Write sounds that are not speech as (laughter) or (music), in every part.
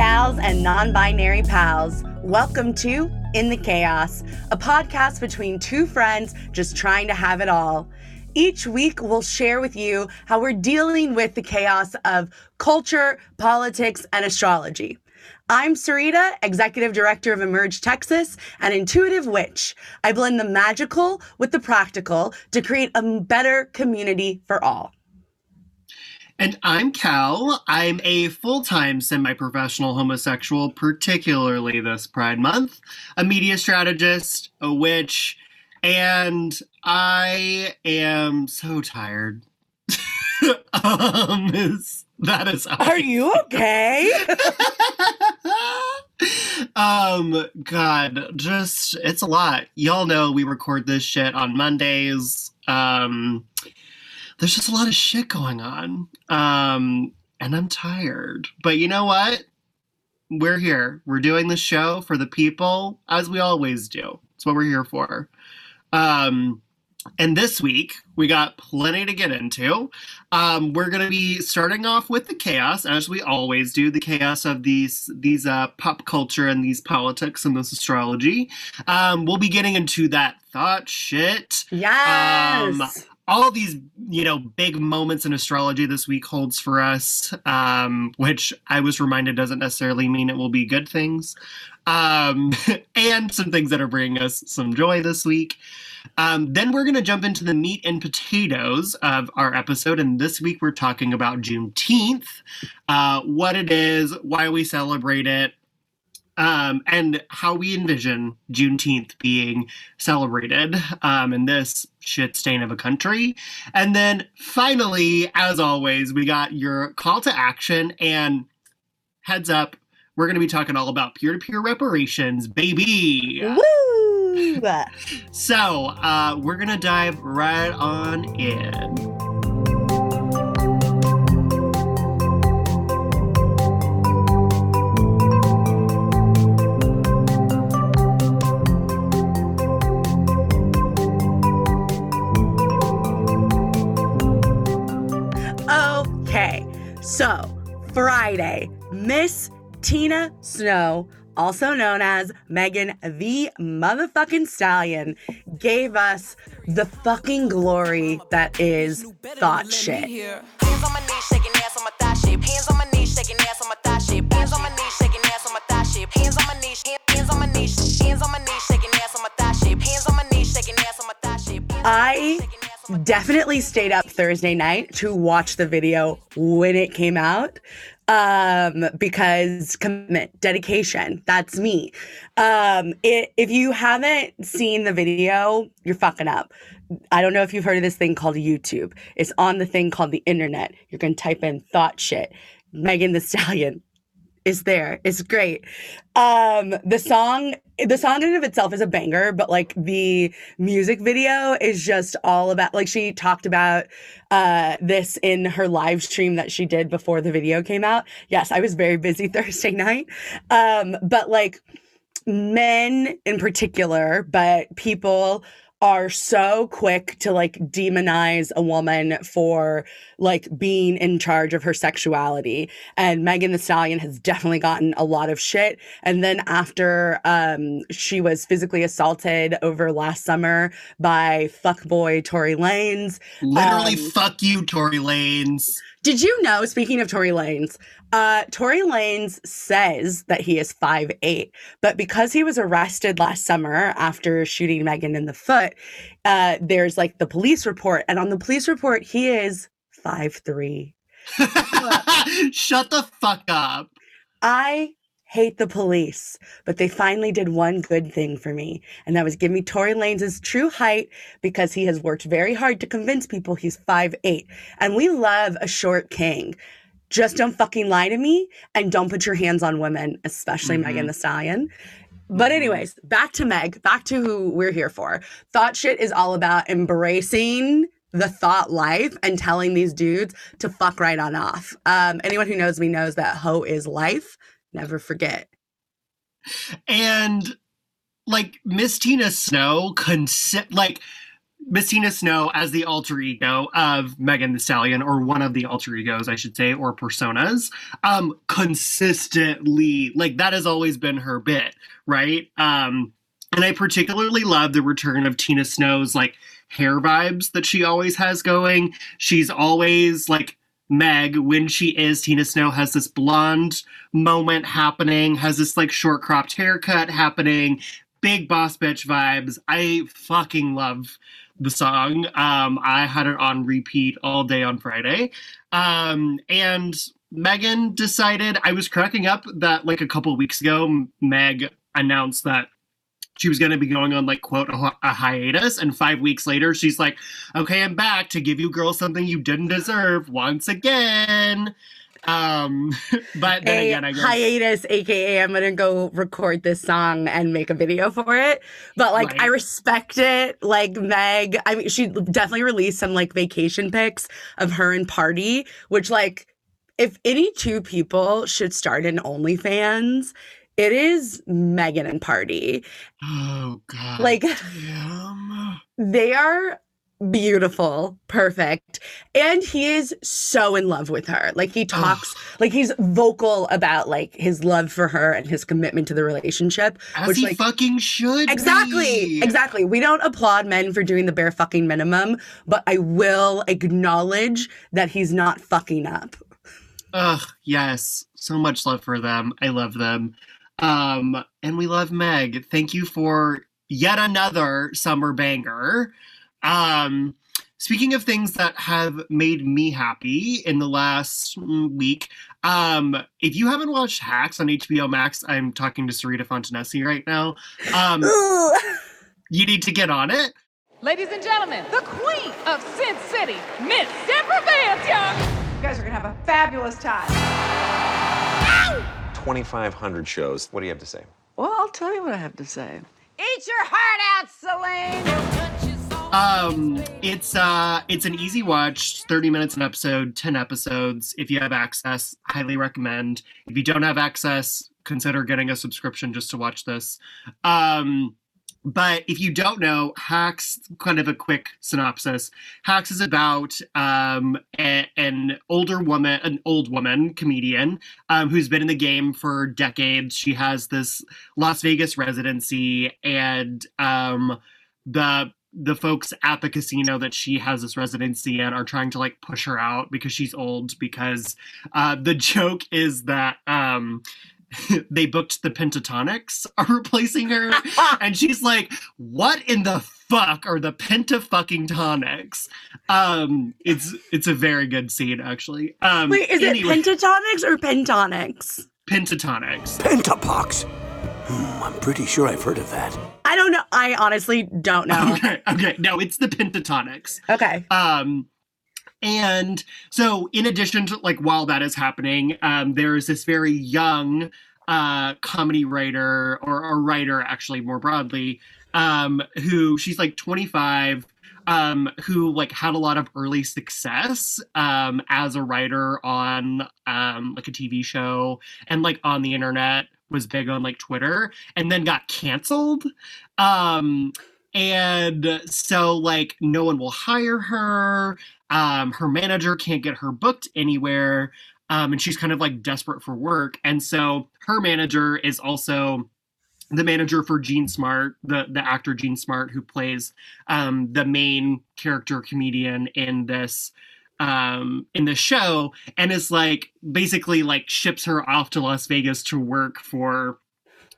gals, and non binary pals. Welcome to In the Chaos, a podcast between two friends just trying to have it all. Each week, we'll share with you how we're dealing with the chaos of culture, politics, and astrology. I'm Sarita, Executive Director of Emerge Texas, an intuitive witch. I blend the magical with the practical to create a better community for all. And I'm Cal. I'm a full time semi professional homosexual, particularly this Pride Month, a media strategist, a witch, and I am so tired. (laughs) um, is, that is. Are you okay? (laughs) um, God, just it's a lot. Y'all know we record this shit on Mondays. Um, there's just a lot of shit going on. Um, and I'm tired. But you know what? We're here. We're doing the show for the people, as we always do. That's what we're here for. Um, and this week, we got plenty to get into. Um, we're going to be starting off with the chaos, as we always do, the chaos of these these uh, pop culture and these politics and this astrology. Um, we'll be getting into that Thot Shit. Yes. Um, all these you know big moments in astrology this week holds for us um, which i was reminded doesn't necessarily mean it will be good things. Um, (laughs) and some things that are bringing us some joy this week. Um, then we're going to jump into the meat and potatoes of our episode. And this week we're talking about juneteenth uh, what it is why we celebrate it um, and how we envision Juneteenth being celebrated um, in this shit stain of a country. And then finally, as always, we got your call to action and heads up, we're going to be talking all about peer to peer reparations, baby. Woo! (laughs) so uh, we're going to dive right on in. Friday, Miss Tina Snow, also known as Megan the motherfucking stallion, gave us the fucking glory that is Thot Shit. Hands on my knees, shaking ass on my thigh shape. Hands on my knees, shaking ass on my thigh shape. Hands on my knees, shaking ass on my thigh shape. Hands on my knees, hands on my knees, hands on my knees, shaking ass on my thigh shape. Hands on my knees, shaking ass on my thigh shape. I definitely stayed up Thursday night to watch the video when it came out um, because commitment, dedication, that's me. Um, it, if you haven't seen the video, you're fucking up. I don't know if you've heard of this thing called YouTube. It's on the thing called the internet. You're going to type in Thot Shit. Megan Thee Stallion is there. It's great. Um, the song, the song in of itself is a banger, but like the music video is just all about. Like she talked about uh, this in her live stream that she did before the video came out. Yes, I was very busy (laughs) Thursday night, um, but like men in particular, but people are so quick to like demonize a woman for like being in charge of her sexuality. And Megan Thee Stallion has definitely gotten a lot of shit. And then after um, she was physically assaulted over last summer by fuckboy Tory Lanez. Literally, um, fuck you, Tory Lanez. Did you know, speaking of Tory Lanez, uh, Tory Lanez says that he is five eight, but because he was arrested last summer after shooting Megan in the foot, uh, there's like the police report. And on the police report, he is five three. (laughs) Shut the fuck up. I hate the police, but they finally did one good thing for me, and that was give me Tory Lanez's true height because he has worked very hard to convince people he's five eight, and we love a short king. Just don't fucking lie to me, and don't put your hands on women, especially mm-hmm. Megan Thee Stallion. But mm-hmm. anyways, back to Meg, back to who we're here for. Thot Shit is all about embracing the thought life and telling these dudes to fuck right on off. Um, anyone who knows me knows that hoe is life never forget. And like Miss Tina Snow, consi- like Miss Tina Snow as the alter ego of Megan Thee Stallion, or one of the alter egos, I should say, or personas, um, consistently. Like that has always been her bit, right? Um, and I particularly love the return of Tina Snow's like hair vibes that she always has going. She's always like Meg, when she is Tina Snow, has this blonde moment happening, has this like short cropped haircut happening, big boss bitch vibes. I fucking love the song. Um, I had it on repeat all day on Friday. Um, and Megan decided I was cracking up that like a couple weeks ago, Meg announced that she was going to be going on like quote a, a, hiatus and five weeks later she's like okay i'm back to give you girls something you didn't deserve once again um (laughs) but then a again i guess, hiatus aka i'm gonna go record this song and make a video for it but like Right. i respect it like meg i mean she definitely released some like vacation pics of her and Pardi which like if any two people should start an onlyfans it is megan and Pardi oh god like damn. they are beautiful, perfect. And he is so in love with her. Like he talks like he's vocal about like his love for her and his commitment to the relationship. as which, he like- fucking should Exactly. be. Exactly. We don't applaud men for doing the bare fucking minimum, but I will acknowledge that he's not fucking up. Ugh, yes. So much love for them. I love them. Um, and we love Meg. Thank you for yet another summer banger. Um, speaking of things that have made me happy in the last mm, week, um, if you haven't watched Hacks on HBO Max, I'm talking to Sarita Fontanesi right now. Um, you need to get on it. Ladies and gentlemen, the queen of Sin City, Miss Deborah Vance, y'all. You guys are gonna have a fabulous time. 2,500 shows. What do you have to say? Well, I'll tell you what I have to say. Eat your heart out, Celine. Um, it's uh, it's an easy watch, thirty minutes an episode, ten episodes. If you have access, highly recommend. If you don't have access, consider getting a subscription just to watch this. Um, but if you don't know, Hacks, kind of a quick synopsis. Hacks is about um, a- an older woman, an old woman comedian um, who's been in the game for decades. She has this Las Vegas residency, and um, the the folks at the casino that she has this residency in are trying to like push her out because she's old because uh the (laughs) joke is that um (laughs) they booked the Pentatonix are replacing her (laughs) and she's like what in the fuck are the penta fucking tonics um it's it's a very good scene actually um Wait, is anyway, it Pentatonix or pentonics Pentatonix Pentapox. Hmm, I'm pretty sure I've heard of that. I don't know. I honestly don't know. (laughs) okay okay no it's the Pentatonix Okay. Um, and so, in addition to like while that is happening, um, there is this very young uh, comedy writer or, a writer, actually more broadly, um, who she's like 25, um, who like had a lot of early success um, as a writer on um, like a TV show and like on the internet was big on like Twitter and then got canceled. Um, and so like no one will hire her um her manager can't get her booked anywhere um and she's kind of like desperate for work. And so her manager is also the manager for Jean Smart, the the actor Jean Smart, who plays um, the main character comedian in this um, in the show, and is like basically like ships her off to Las Vegas to work for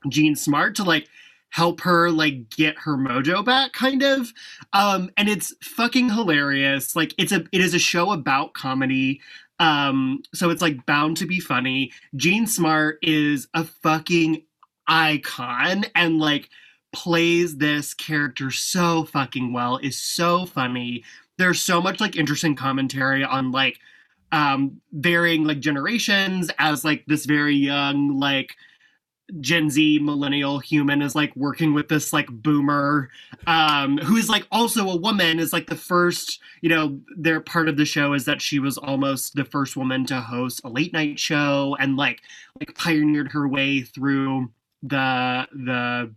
Jean Smart to like help her like get her mojo back kind of. Um and it's fucking hilarious. Like it's a it is a show about comedy. Um so it's like bound to be funny. Jean Smart is a fucking icon and like plays this character so fucking well is so funny. There's so much like interesting commentary on like um varying like generations as like this very young like Gen Z millennial human is like working with this like boomer um who is like also a woman is like the first you know their part of the show is that she was almost the first woman to host a late night show and like like pioneered her way through the the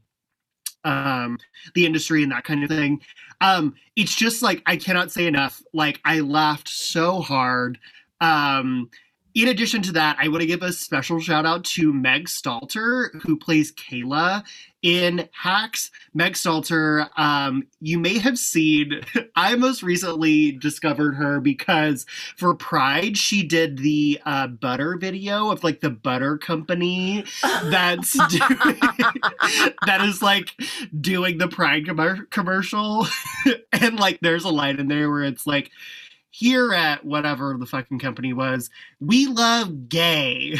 um, the industry and that kind of thing. Um, it's just like I cannot say enough. Like I laughed so hard. Um, in addition to that, I want to give a special shout out to Meg Stalter, who plays Kayla in Hacks. Meg Stalter, um, you may have seen, (laughs) I most recently discovered her because for Pride, she did the uh, butter video of like the butter company (laughs) that's (laughs) doing, that is like doing the Pride com- commercial. and like there's a line in there where it's like, here at whatever the fucking company was, we love gay.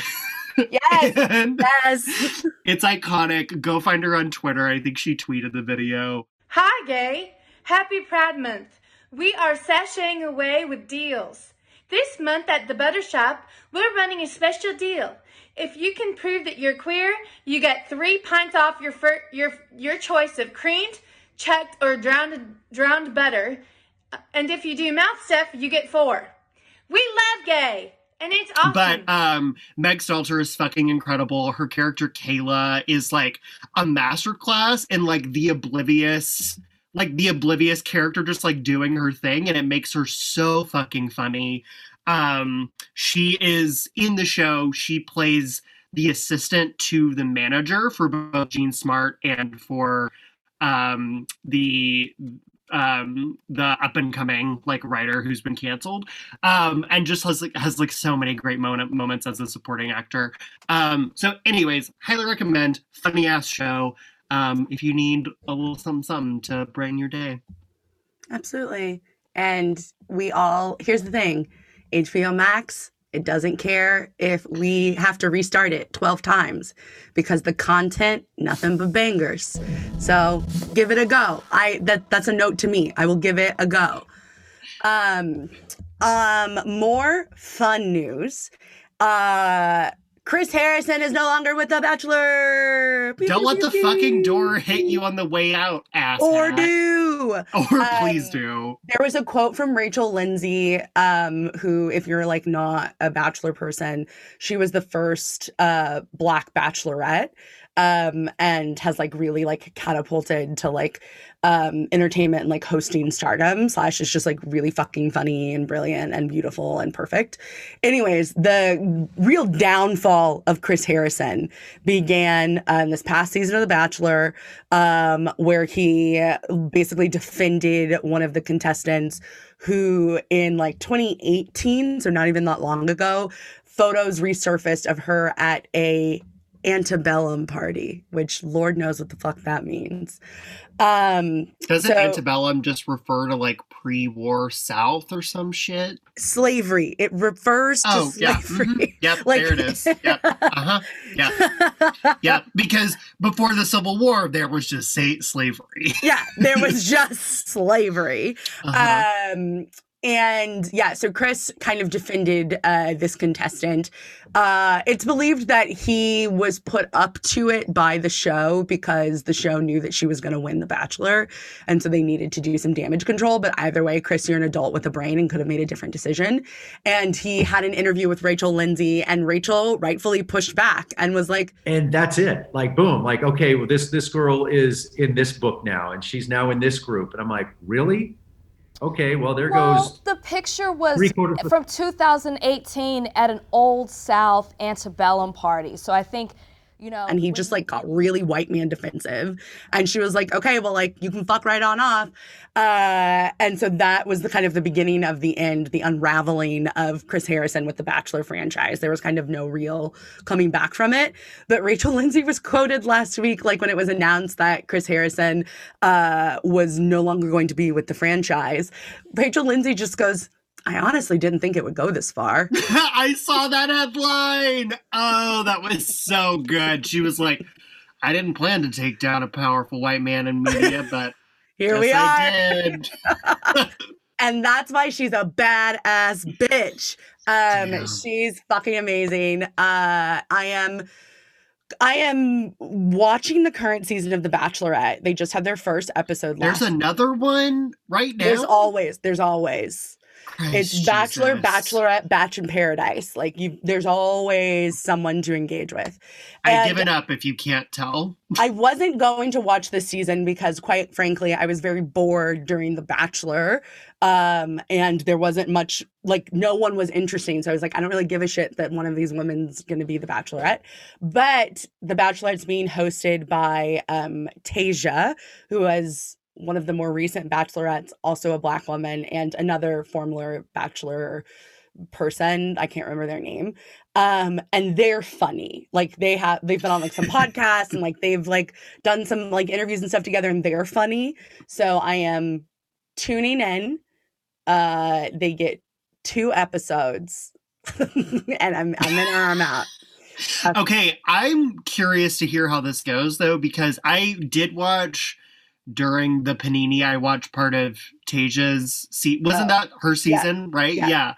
Yes. (laughs) yes. it's iconic. Go find her on Twitter. I think she tweeted the video. Hi, gay. Happy Pride Month. We are sashaying away with deals. This month at the Butter Shop, we're running a special deal. If you can prove that you're queer, you get three pints off your fir- your your choice of creamed, checked, or drowned drowned butter. And if you do mouth stuff, you get four. We love gay, and it's awesome. But um Meg Stalter is fucking incredible. Her character Kayla is like a masterclass in like the oblivious like the oblivious character just like doing her thing and it makes her so fucking funny. Um she is in the show, she plays the assistant to the manager for both Jean Smart and for um the um the up and coming like writer who's been canceled um and just has like has like so many great moment moments as a supporting actor. Um so anyways highly recommend. Funny ass show. Um if you need a little something something to brighten your day. Absolutely. And we all, here's the thing. HBO Max, it doesn't care if we have to restart it 12 times because the content, nothing but bangers. So give it a go. I that that's a note to me. I will give it a go. Um um more fun news. Uh Chris Harrison is no longer with The Bachelor. Don't let the fucking door hit you on the way out ass Or do. or please Um, do There was a quote from Rachel Lindsay, um, who, if you're like not a bachelor person, she was the first uh black bachelorette. Um, and has like really like catapulted to like um entertainment and like hosting stardom, slash is just like really fucking funny and brilliant and beautiful and perfect. Anyways, the real downfall of Chris Harrison began in this past season of The Bachelor, um, where he basically defended one of the contestants who, in like 2018, so not even that long ago, photos resurfaced of her at a antebellum party, which Lord knows what the fuck that means. Um, doesn't so- antebellum just refer to like pre-war south or some shit slavery. It refers to oh yeah slavery. mhm. yep (laughs) Like- there it is yep uh-huh yeah yeah because before the civil war there was just say slavery yeah, there was (laughs) just slavery. Uh-huh. Um, and yeah, so Chris kind of defended uh, this contestant. Uh, it's believed that he was put up to it by the show because the show knew that she was going to win The Bachelor. And so they needed to do some damage control. But either way, Chris, you're an adult with a brain and could have made a different decision. And he had an interview with Rachel Lindsay, and Rachel rightfully pushed back and was like, and that's it like boom like okay well this this girl is in this book now and she's now in this group and i'm like really okay well there well, goes the picture was from 2018 at an old South antebellum party. So I think, you know, and he just like got really white man defensive. And she was like okay well like you can fuck right on off. Uh and so that was the kind of the beginning of the end the unraveling of chris harrison with the bachelor franchise. There was kind of no real coming back from it. But rachel (laughs) lindsay was quoted last week like when it was announced that chris harrison uh was no longer going to be with the franchise. Rachel lindsay just goes I honestly didn't think it would go this far. (laughs) I saw that headline. Oh, that was so good. She was like, I didn't plan to take down a powerful white man in media, but (laughs) Here we are. I did. (laughs) and that's why she's a badass bitch. Um, Damn. she's fucking amazing. Uh, I am. I am watching the current season of The Bachelorette. They just had their first episode There's another one right now. There's always, there's always. It's bachelor, Jesus. bachelorette, batch in paradise. Like you, there's always someone to engage with. I give it up if you can't tell. (laughs) I wasn't going to watch this season because, quite frankly, I was very bored during The Bachelor. Um, and there wasn't much, like, no one was interesting. So I was like, I don't really give a shit that one of these women's going to be The Bachelorette. But The Bachelorette's being hosted by um, Tayshia, who was one of the more recent Bachelorettes, also a Black woman, and another former Bachelor person. I can't remember their name um and they're funny. Like they have they've been on like some (laughs) podcasts and like they've like done some like interviews and stuff together and they're funny. So i am tuning in. Uh they get two episodes (laughs) and i'm i'm in or i'm out. (laughs) Okay, I'm curious to hear how this goes though, because I did watch during the Panini. I watched part of Tayshia's. seat. wasn't Oh, that her yeah, season? Right? yeah. Yeah.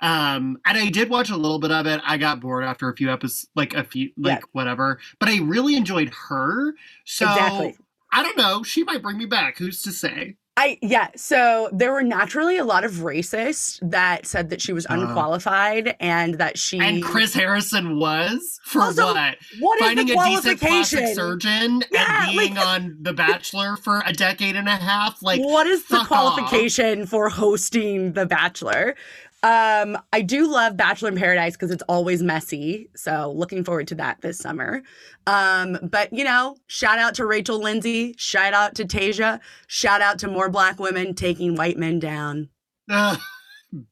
Um, and I did watch a little bit of it. I got bored after a few episodes, like a few, Yeah. like whatever. But I really enjoyed her. So exactly I don't know. She might bring me back. Who's to say? I yeah, so there were naturally a lot of racists that said that she was Uh. unqualified and that she And Chris Harrison was for Also, what? what is Finding the a decent plastic surgeon Yeah, and like- being (laughs) on The Bachelor for a decade and a half. Like, what is the fuck off. qualification for hosting The Bachelor? Um, I do love Bachelor in Paradise because it's always messy. So looking forward to that this summer. Um, but you know, shout out to Rachel Lindsay, shout out to Tayshia, shout out to more black women taking white men down.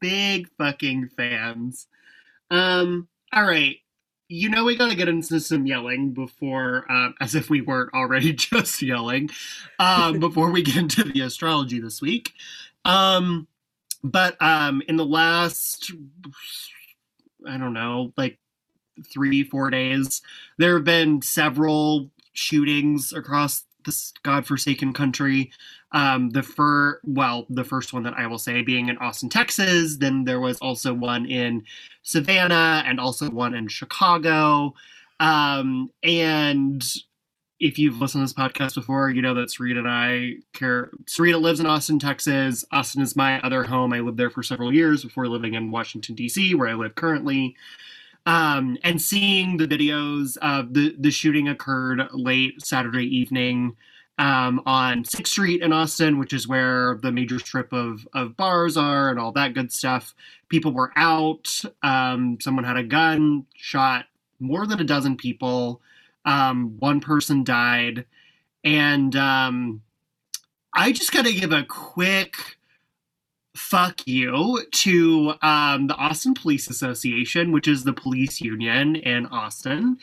Big fucking fans. Um, all right. You know we gotta get into some yelling before, um, as if we weren't already (laughs) just yelling, um, before we get into the astrology this week. Um, but um, in the last, I don't know, like three, four days, there have been several shootings across this godforsaken country. Um, the fir- well, the first one that I will say being in Austin, Texas. Then there was also one in Savannah and also one in Chicago. Um, and if you've listened to this podcast before, you know that Sarita and I care. Sarita lives in Austin, Texas. Austin is my other home. I lived there for several years before living in Washington, D.C., where I live currently. Um, and seeing the videos of the, the shooting occurred late Saturday evening um, on 6th Street in Austin, which is where the major strip of, of bars are and all that good stuff. People were out. Um, someone had a gun, shot more than a dozen people. Um, one person died. And um, I just got to give a quick fuck you to um, the Austin Police Association, which is the police union in Austin,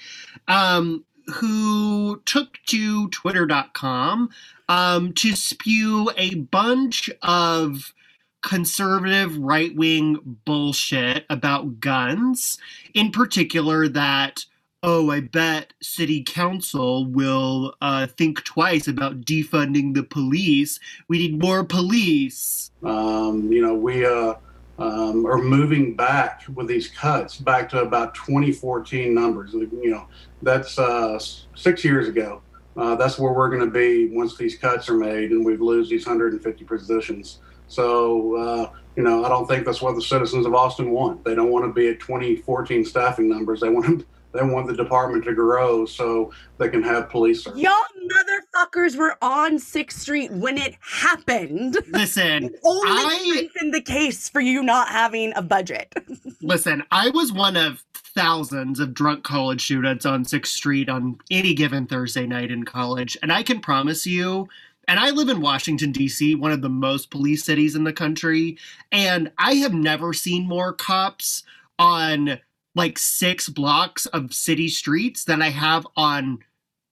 um, who took to twitter.com um, to spew a bunch of conservative right wing bullshit about guns, in particular, that. Oh, I bet city council will uh, think twice about defunding the police. We need more police. Um, you know, we uh, um, are moving back with these cuts back to about 2014 numbers. You know, that's uh, six years ago. Uh, that's where we're going to be once these cuts are made and we lose these 150 positions. So, uh, you know, I don't think that's what the citizens of Austin want. They don't want to be at 2014 staffing numbers. They want they want the department to grow so they can have police service. Y'all motherfuckers were on 6th Street when it happened. Listen, Only I strengthened the case for you not having a budget. (laughs) listen. I was one of thousands of drunk college students on Sixth Street on any given Thursday night in college, and I can promise you. And I live in Washington, D.C., one of the most police cities in the country. And I have never seen more cops on like six blocks of city streets than I have on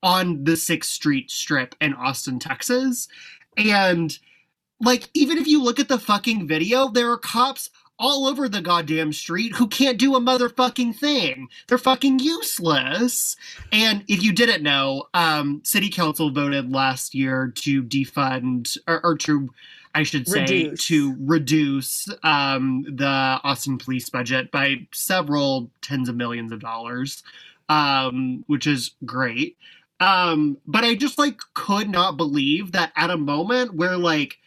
on the Sixth Street strip in Austin, Texas. And like, even if you look at the fucking video, there are cops all over the goddamn street who can't do a motherfucking thing. They're fucking useless. And if you didn't know, um, City Council voted last year to defund or, or to I should say, Reduce. to reduce um, the Austin police budget by several tens of millions of dollars, um, which is great. Um, but I just like could not believe that at a moment where like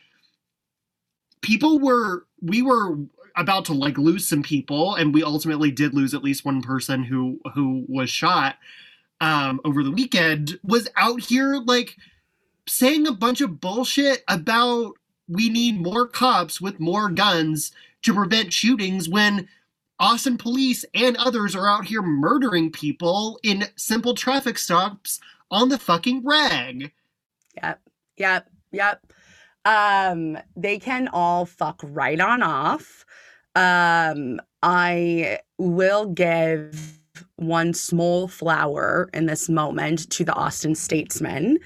people were we were about to like lose some people, and we ultimately did lose at least one person who who was shot um, over the weekend. Was out here like saying a bunch of bullshit about we need more cops with more guns to prevent shootings when Austin police and others are out here murdering people in simple traffic stops on the fucking rag. Yep. Yep. Yep. Um, they can all fuck right on off. Um, I will give one small flower in this moment to the Austin statesman.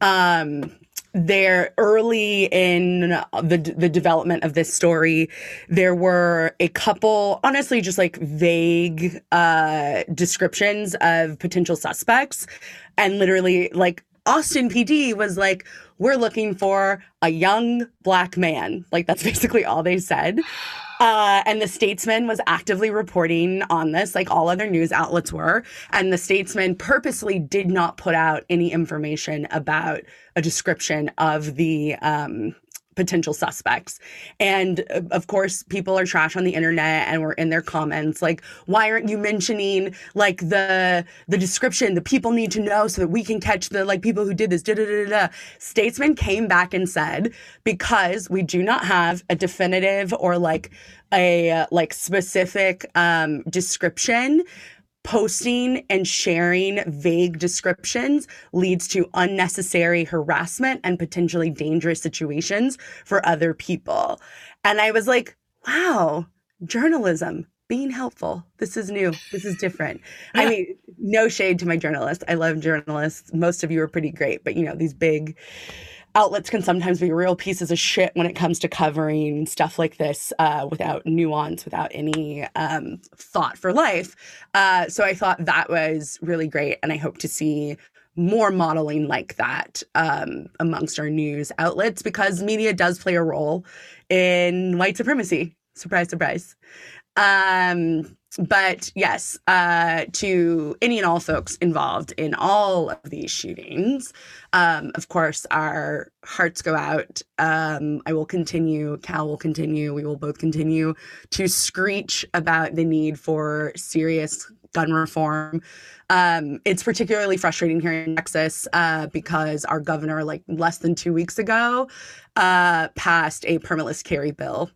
Um, they're early in the the development of this story there were a couple honestly just like vague uh descriptions of potential suspects. And literally like Austin PD was like we're looking for a young black man. Like that's (laughs) basically all they said uh, and the Statesman was actively reporting on this, like all other news outlets were. And the Statesman purposely did not put out any information about a description of the um, potential suspects. And uh, of course, people are trash on the internet and were in their comments like, why aren't you mentioning like the the description? The people need to know so that we can catch the like people who did this. Da, da, da, da. Statesman came back and said, because we do not have a definitive or like a like specific um description posting and sharing vague descriptions leads to unnecessary harassment and potentially dangerous situations for other people. And I was like, wow, journalism being helpful. This is new. This is different. I mean, no shade to my journalists. I love journalists. Most of you are pretty great, but you know, these big outlets can sometimes be real pieces of shit when it comes to covering stuff like this uh, without nuance, without any um, thought for life. Uh, so I thought that was really great, and I hope to see more modeling like that um, amongst our news outlets because media does play a role in white supremacy. Surprise, surprise. Um, but yes, uh, to any and all folks involved in all of these shootings, um, of course, our hearts go out. Um, I will continue, Cal will continue, we will both continue to screech about the need for serious gun reform. Um, it's particularly frustrating here in Texas uh, because our governor, like less than two weeks ago, uh, passed a permitless carry bill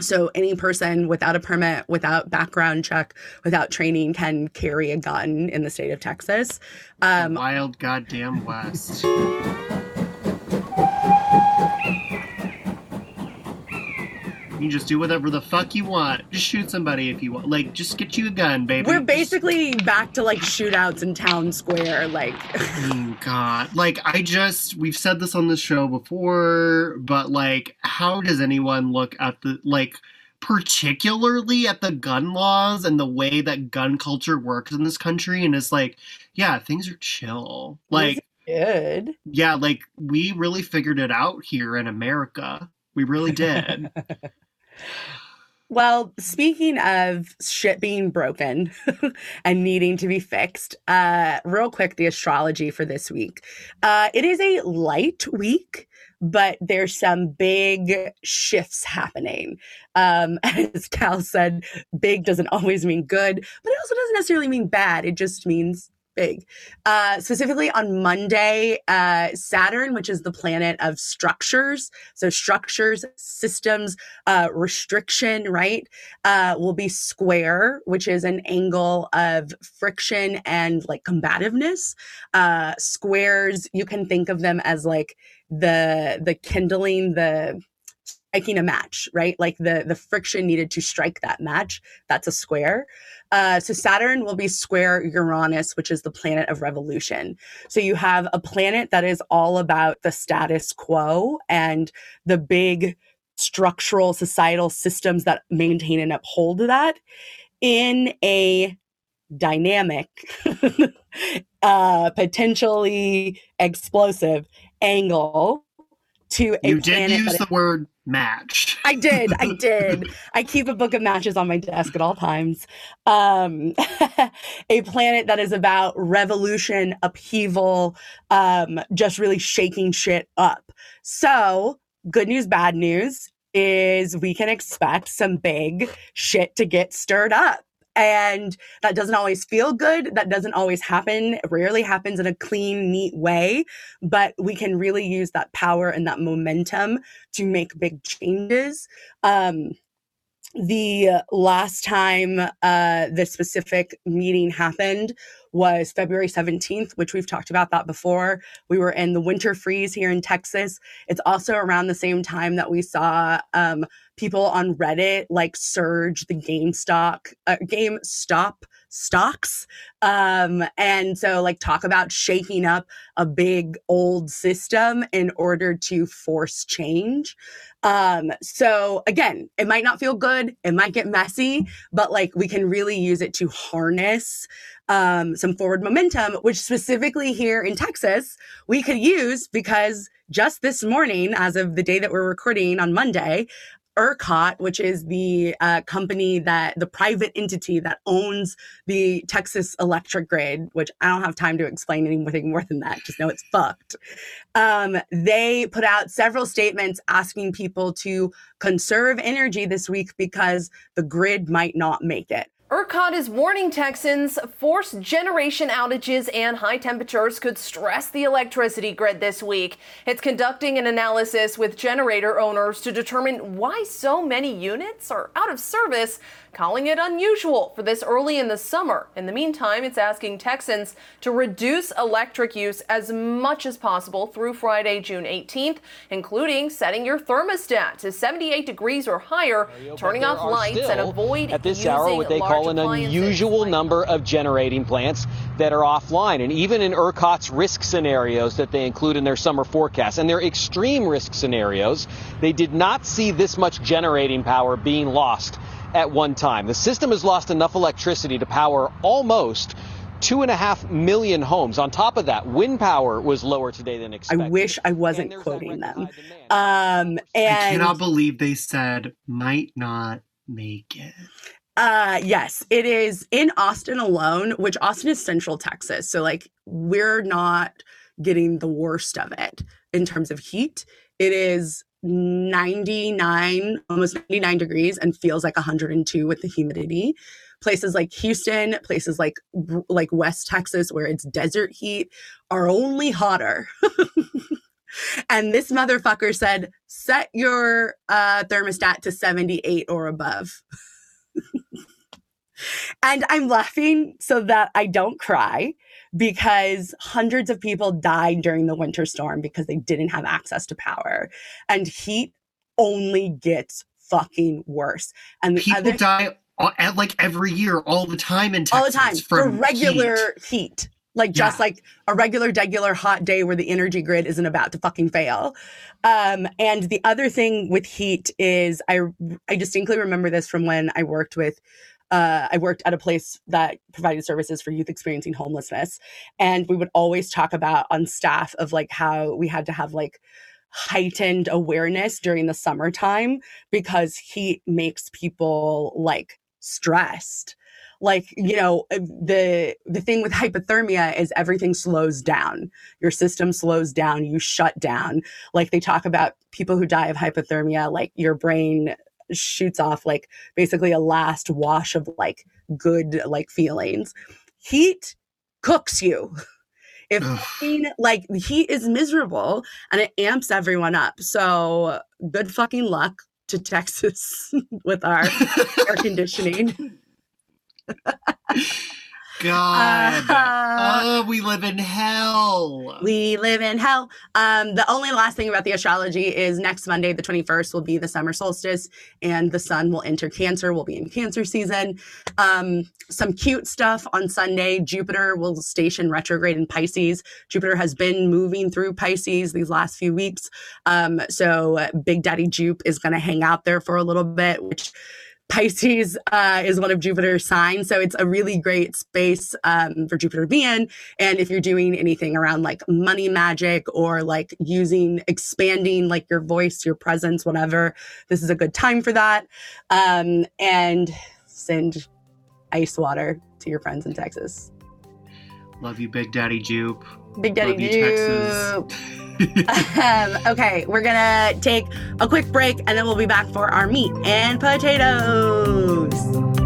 so any person without a permit, without background check, without training can carry a gun in the state of Texas. Um, wild goddamn west. You just do whatever the fuck you want. Just shoot somebody if you want. Like, just get you a gun, baby. We're basically back to like shootouts in town square. Like, (laughs) oh god. Like, I just we've said this on this show before, but like, how does anyone look at the like? particularly at the gun laws and the way that gun culture works in this country and it's like yeah things are chill like good yeah like we really figured it out here in america we really did (laughs) Well, speaking of shit being broken (laughs) and needing to be fixed, uh, real quick, the astrology for this week. Uh, it is a light week, but there's some big shifts happening. Um, (laughs) as Cal said, big doesn't always mean good, but it also doesn't necessarily mean bad. It just means big. Uh, specifically on Monday, uh, Saturn, which is the planet of structures, so structures, systems, uh, restriction, right, uh, will be square, which is an angle of friction and like combativeness. Uh, squares, you can think of them as like the the kindling the striking a match, right? Like the the friction needed to strike that match. That's a square. Uh, so Saturn will be square Uranus, which is the planet of revolution. So you have a planet that is all about the status quo and the big structural societal systems that maintain and uphold that in a dynamic, (laughs) uh, potentially explosive angle to a you did use the word match. (laughs) I did. I (laughs) did. I keep a book of matches on my desk at all times. Um, (laughs) a planet that is about revolution, upheaval, um, just really shaking shit up. So, good news, bad news. is we can expect some big shit to get stirred up. And that doesn't always feel good. That doesn't always happen. It rarely happens in a clean, neat way. But we can really use that power and that momentum to make big changes. Um, the last time uh, the specific meeting happened was February 17th, which we've talked about that before. We were in the winter freeze here in Texas. It's also around the same time that we saw um, people on Reddit like surge the GameStop, uh, GameStop stocks. Um, and so, like, talk about shaking up a big old system in order to force change. Um, so again, it might not feel good, it might get messy, but like we can really use it to harness um, some forward momentum, which specifically here in Texas, we could use because just this morning, as of the day that we're recording on Monday, ERCOT, which is the uh, company that the private entity that owns the Texas electric grid, which I don't have time to explain anything more than that, just know it's fucked. Um, they put out several statements asking people to conserve energy this week because the grid might not make it. ERCOT is warning Texans forced generation outages and high temperatures could stress the electricity grid this week. It's conducting an analysis with generator owners to determine why so many units are out of service calling it unusual for this early in the summer. In the meantime, it's asking Texans to reduce electric use as much as possible through Friday, June 18th, including setting your thermostat to 78 degrees or higher, turning off lights, and avoid at this using hour what they call an unusual number of generating plants that are offline. And even in ERCOT's risk scenarios that they include in their summer forecast and their extreme risk scenarios, they did not see this much generating power being lost at one time. The system has lost enough electricity to power almost two and a half million homes. On top of that, wind power was lower today than expected. I wish I wasn't quoting them. Um, and I cannot believe they said might not make it. Uh yes, it is in Austin alone, which Austin is central Texas. So like we're not getting the worst of it in terms of heat. It is 99 almost 99 degrees and feels like 102 with the humidity. Places like houston places like like west texas where it's desert heat are only hotter. (laughs) And this motherfucker said set your uh, thermostat to 78 or above. (laughs) And i'm laughing so that i don't cry because hundreds of people died during the winter storm because they didn't have access to power. And heat only gets fucking worse. And people other, die at like every year, all the time in Texas. All the time for regular heat. heat. Like just yeah. like a regular, regular hot day where the energy grid isn't about to fucking fail. Um, and the other thing with heat is I I distinctly remember this from when I worked with uh, I worked at a place that provided services for youth experiencing homelessness. And we would always talk about on staff of like how we had to have like heightened awareness during the summertime because heat makes people like stressed. Like you know uh, the the thing with hypothermia is everything slows down. Your system slows down. You shut down. Like they talk about people who die of hypothermia like your brain shoots off like basically a last wash of like good like feelings. Heat cooks you. If like heat is miserable and it amps everyone up. So good fucking luck to Texas (laughs) with our air (laughs) conditioning. (laughs) God. Uh, oh, we live in hell. We live in hell. Um, the only last thing about the astrology is next Monday, the 21st, will be the summer solstice, and the sun will enter Cancer. We'll be in Cancer season. Um, some cute stuff on Sunday. Jupiter will station retrograde in Pisces. Jupiter has been moving through Pisces these last few weeks. Um, so Big Daddy Jupe is going to hang out there for a little bit, which Pisces uh, is one of Jupiter's signs. So it's a really great space um, for Jupiter to be in. And if you're doing anything around like money magic or like using, expanding like your voice, your presence, whatever, this is a good time for that. Um, and send ice water to your friends in Texas. Love you, Big Daddy Jupe. Big Daddy Dupe. (laughs) Um, okay, we're gonna take a quick break and then we'll be back for our meat and potatoes.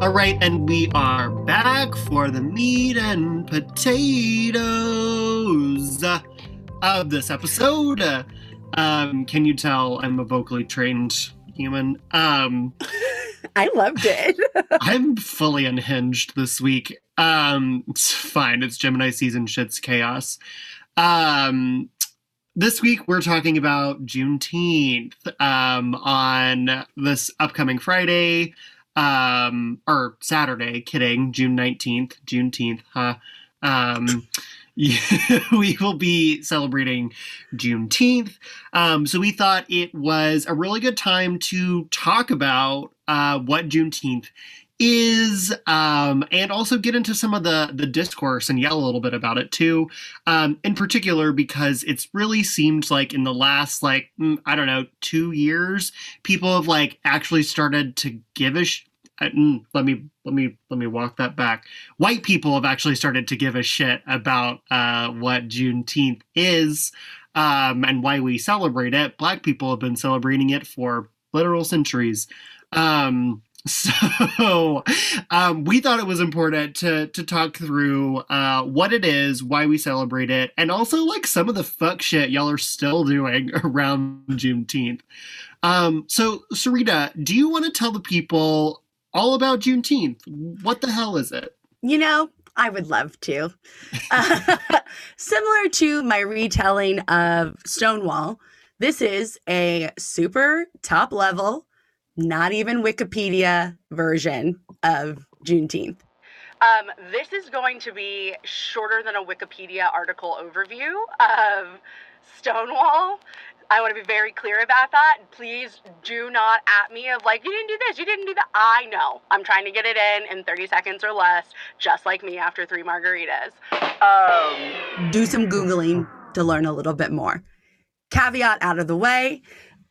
All right, and we are back for the meat and potatoes of this episode. Um, can you tell I'm a vocally trained human? Um, (laughs) I loved it. (laughs) I'm fully unhinged this week. Um, it's fine. It's Gemini season shit's chaos. Um, this week we're talking about Juneteenth. Um, on this upcoming Friday, um, or Saturday, kidding, June 19th, Juneteenth, huh? Um, (laughs) we will be celebrating Juneteenth. Um, so we thought it was a really good time to talk about uh, what Juneteenth is um, and also get into some of the the discourse and yell a little bit about it too um, in particular because it's really seemed like in the last like mm, i don't know two years people have like actually started to give a sh- uh, mm, let me let me let me walk that back. White people have actually started to give a shit about uh, what juneteenth is um, and why we celebrate it. Black people have been celebrating it for literal centuries. Um, (laughs) so um, we thought it was important to to talk through uh, what it is, why we celebrate it, and also like some of the fuck shit y'all are still doing (laughs) around Juneteenth. Um, so Sarita, do you want to tell the people all about Juneteenth? What the hell is it? You know, I would love to. Uh, (laughs) (laughs) similar to my retelling of Stonewall, this is a super top level, not even Wikipedia version of Juneteenth. Um, this is going to be shorter than a Wikipedia article overview of Stonewall. I want to be very clear about that. Please do not at me of like, you didn't do this, you didn't do that. I know. I'm trying to get it in in 30 seconds or less, just like me after three margaritas. Um, do some Googling to learn a little bit more. Caveat out of the way.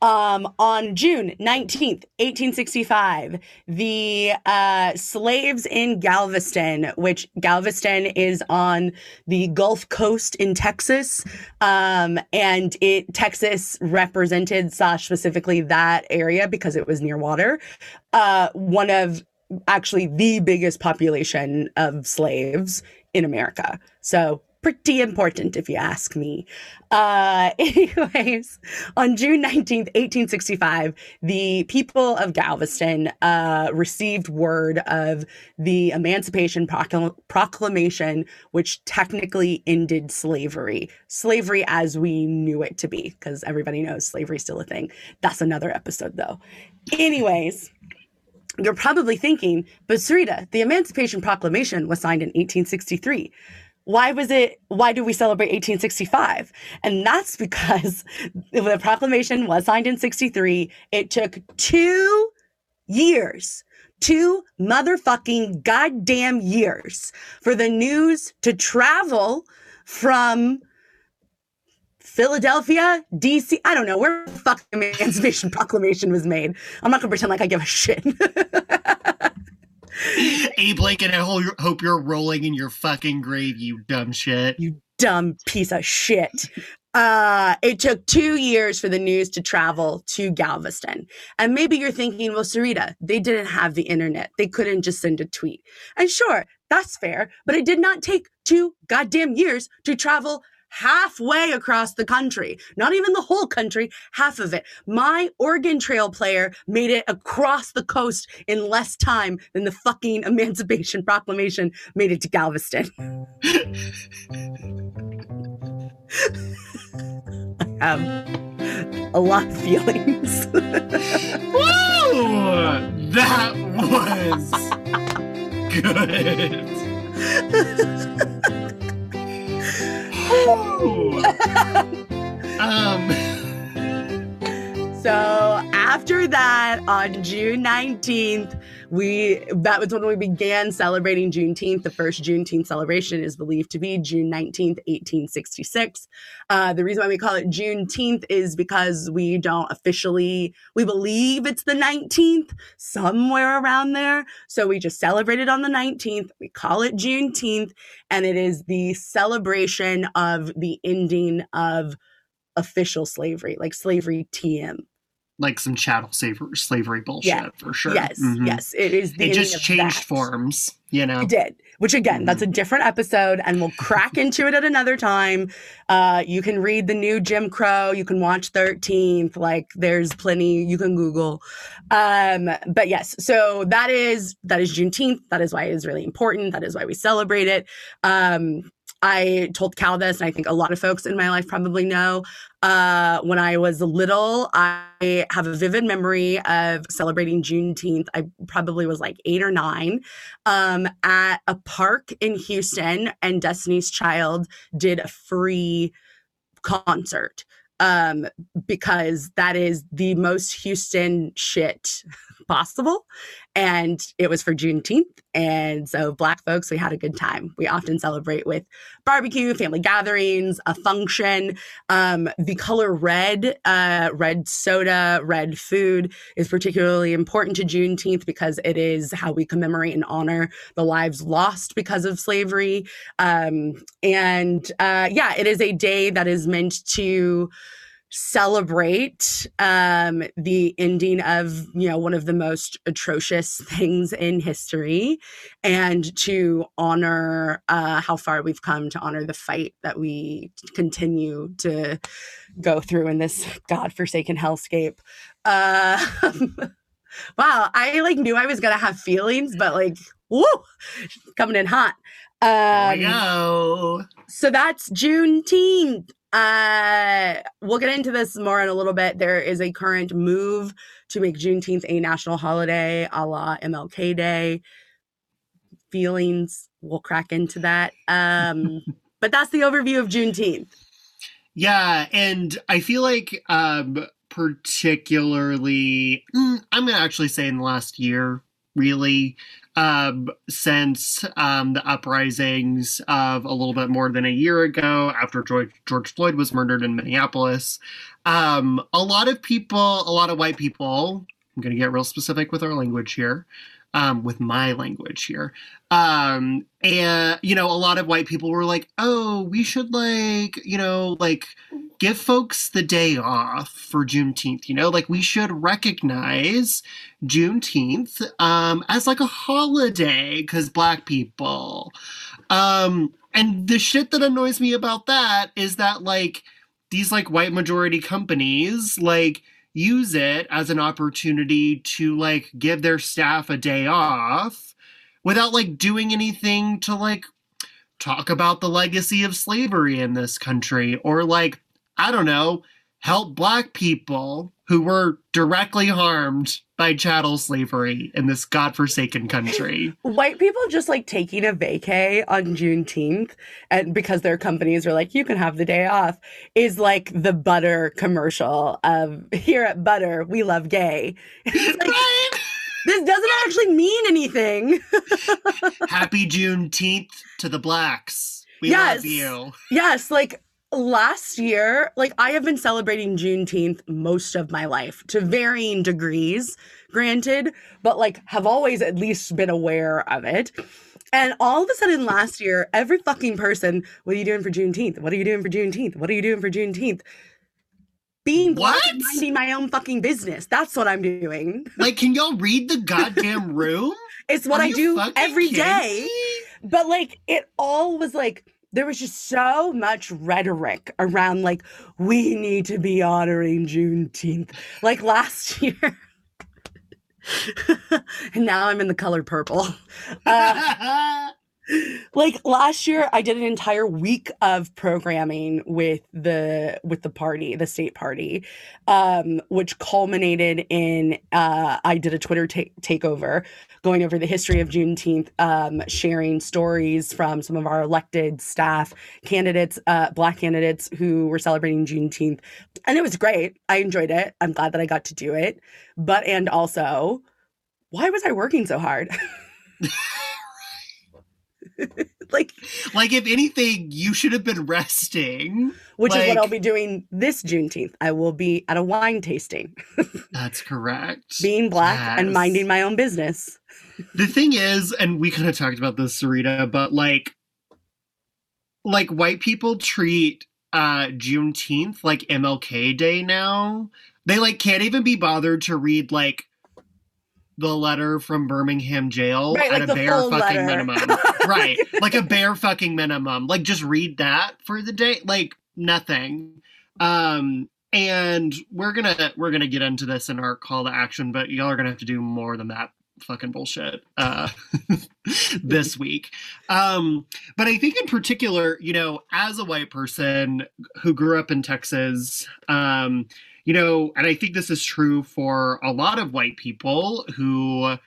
Um, on June 19th, 1865, the uh, slaves in Galveston, which Galveston is on the Gulf Coast in Texas, um, and it Texas represented slash specifically that area because it was near water. Uh, one of actually the biggest population of slaves in America. So pretty important if you ask me. Uh, (laughs) anyways, on June 19th, 1865, the people of Galveston uh, received word of the Emancipation Procl- Proclamation, which technically ended slavery. Slavery as we knew it to be, because everybody knows slavery's still a thing. That's another episode, though. Anyways, you're probably thinking, but Sarita, the Emancipation Proclamation was signed in 1863 why was it why do we celebrate 1865 and that's because (laughs) the proclamation was signed in 63 it took two years two motherfucking goddamn years for the news to travel from Philadelphia, DC, I don't know where the fuck the Emancipation (laughs) Proclamation was made. I'm not gonna pretend like I give a shit. (laughs) Abe Lincoln, I hope you're rolling in your fucking grave, you dumb shit. You dumb piece of shit. Uh, it took two years for the news to travel to Galveston. And maybe you're thinking, well, Sarita, they didn't have the internet. They couldn't just send a tweet. And sure, that's fair, but it did not take two goddamn years to travel halfway across the country. Not even the whole country, half of it. My Oregon Trail player made it across the coast in less time than the fucking (laughs) Emancipation Proclamation made it to Galveston. (laughs) I have a lot of feelings. (laughs) Woo! That was good. (laughs) um. So after that, on June 19th, we that was when we began celebrating Juneteenth. The first Juneteenth celebration is believed to be June 19th, 1866. Uh, the reason why we call it Juneteenth is because we don't officially, we believe it's the 19th, somewhere around there. So we just celebrate it on the 19th. We call it Juneteenth, and it is the celebration of the ending of official slavery, like slavery TM. Like some chattel slavery, slavery bullshit Yeah. for sure. Yes, Mhm. yes, it is. The It just changed that. forms, you know. It did. Which again, that's a Mm-hmm. different episode, and we'll crack into it at another time. Uh, you can read the new Jim Crow. You can watch Thirteenth. Like, there's plenty you can Google. Um, but yes, so that is that is Juneteenth. That is why it is really important. That is why we celebrate it. Um, I told Cal this, and I think a lot of folks in my life probably know. Uh, when I was little, I have a vivid memory of celebrating Juneteenth. I probably was like eight or nine um, at a park in Houston, and Destiny's Child did a free concert um, because that is the most Houston shit possible. And it was for Juneteenth. And so, Black folks, we had a good time. We often celebrate with barbecue, family gatherings, a function. Um, the color red, uh, red soda, red food is particularly important to Juneteenth because it is how we commemorate and honor the lives lost because of slavery. Um, and uh, yeah, it is a day that is meant to celebrate um, the ending of you know one of the most atrocious (laughs) things in history and to honor uh, how far we've come to honor the fight that we continue to go through in this godforsaken hellscape uh, (laughs) wow i like knew i was gonna have feelings but like woo coming in hot There um, we go. so that's Juneteenth. Uh, we'll get into this more in a little bit. There is a current move to make Juneteenth a national holiday, a la MLK Day. Feelings, we'll crack into that. Um, (laughs) but that's the overview of Juneteenth. Yeah, and I feel like um particularly mm, I'm gonna actually say in the last year, really, um, since um the uprisings of a little bit more than a year ago after George George Floyd was murdered in Minneapolis, um, a lot of people, a lot of white people, I'm gonna get real specific with our language here. Um, with my language here. Um, and, you know, a lot of white people were like, oh, we should, like, you know, like, give folks the day off for Juneteenth, you know, like, we should recognize Juneteenth um, as, like, a holiday because black people. Um, and the shit that annoys me about that is that, like, these, like, white majority companies, like, use it as an opportunity to like give their staff a day off without like doing anything to like talk about the legacy of slavery in this country or like I don't know help black people who were directly harmed by chattel slavery in this godforsaken country. White people just like taking a vacay on Juneteenth, and because their companies are like, you can have the day off, is like the butter commercial of here at Butter, we love gay. (laughs) Like, This doesn't actually mean anything. (laughs) Happy Juneteenth to the blacks. We Yes. love you. yes, like last year, like I have been celebrating Juneteenth most of my life to varying degrees, granted, but like have always at least been aware of it. And all of a sudden last year, every fucking person, what are you doing for Juneteenth? What are you doing for Juneteenth? What are you doing for Juneteenth? Being and minding my own fucking business. That's what I'm doing. Like, can y'all read the (laughs) goddamn room? It's what Are I do every day. But like it all was like there was just so much rhetoric around like we need to be honoring Juneteenth. Like last (laughs) year. (laughs) and now I'm in the color purple. Uh, (laughs) like last year i did an entire week of programming with the with the party the state party um which culminated in uh i did a twitter ta- takeover going over the history of juneteenth um sharing stories from some of our elected staff candidates uh black candidates who were celebrating juneteenth. And it was great. I enjoyed it. I'm glad that i got to do it. But and also why was i working so hard (laughs) (laughs) like like if anything you should have been resting. Which like, is what i'll be doing this juneteenth. I will be at a wine tasting. (laughs) That's correct. Being black yes. and minding my own business. The thing is and we kind of talked about this sarita but like like white people treat uh juneteenth like mlk day now. They like can't even be bothered to read like the letter from Birmingham jail right, at like a bare fucking letter. minimum. (laughs) right. (laughs) Like a bare fucking minimum. Like just read that for the day. Like nothing. Um and we're gonna we're gonna get into this in our call to action, but y'all are gonna have to do more than that fucking bullshit uh (laughs) this week. Um but I think in particular, you know, as a white person who grew up in Texas, um you know, and I think this is true for a lot of white people who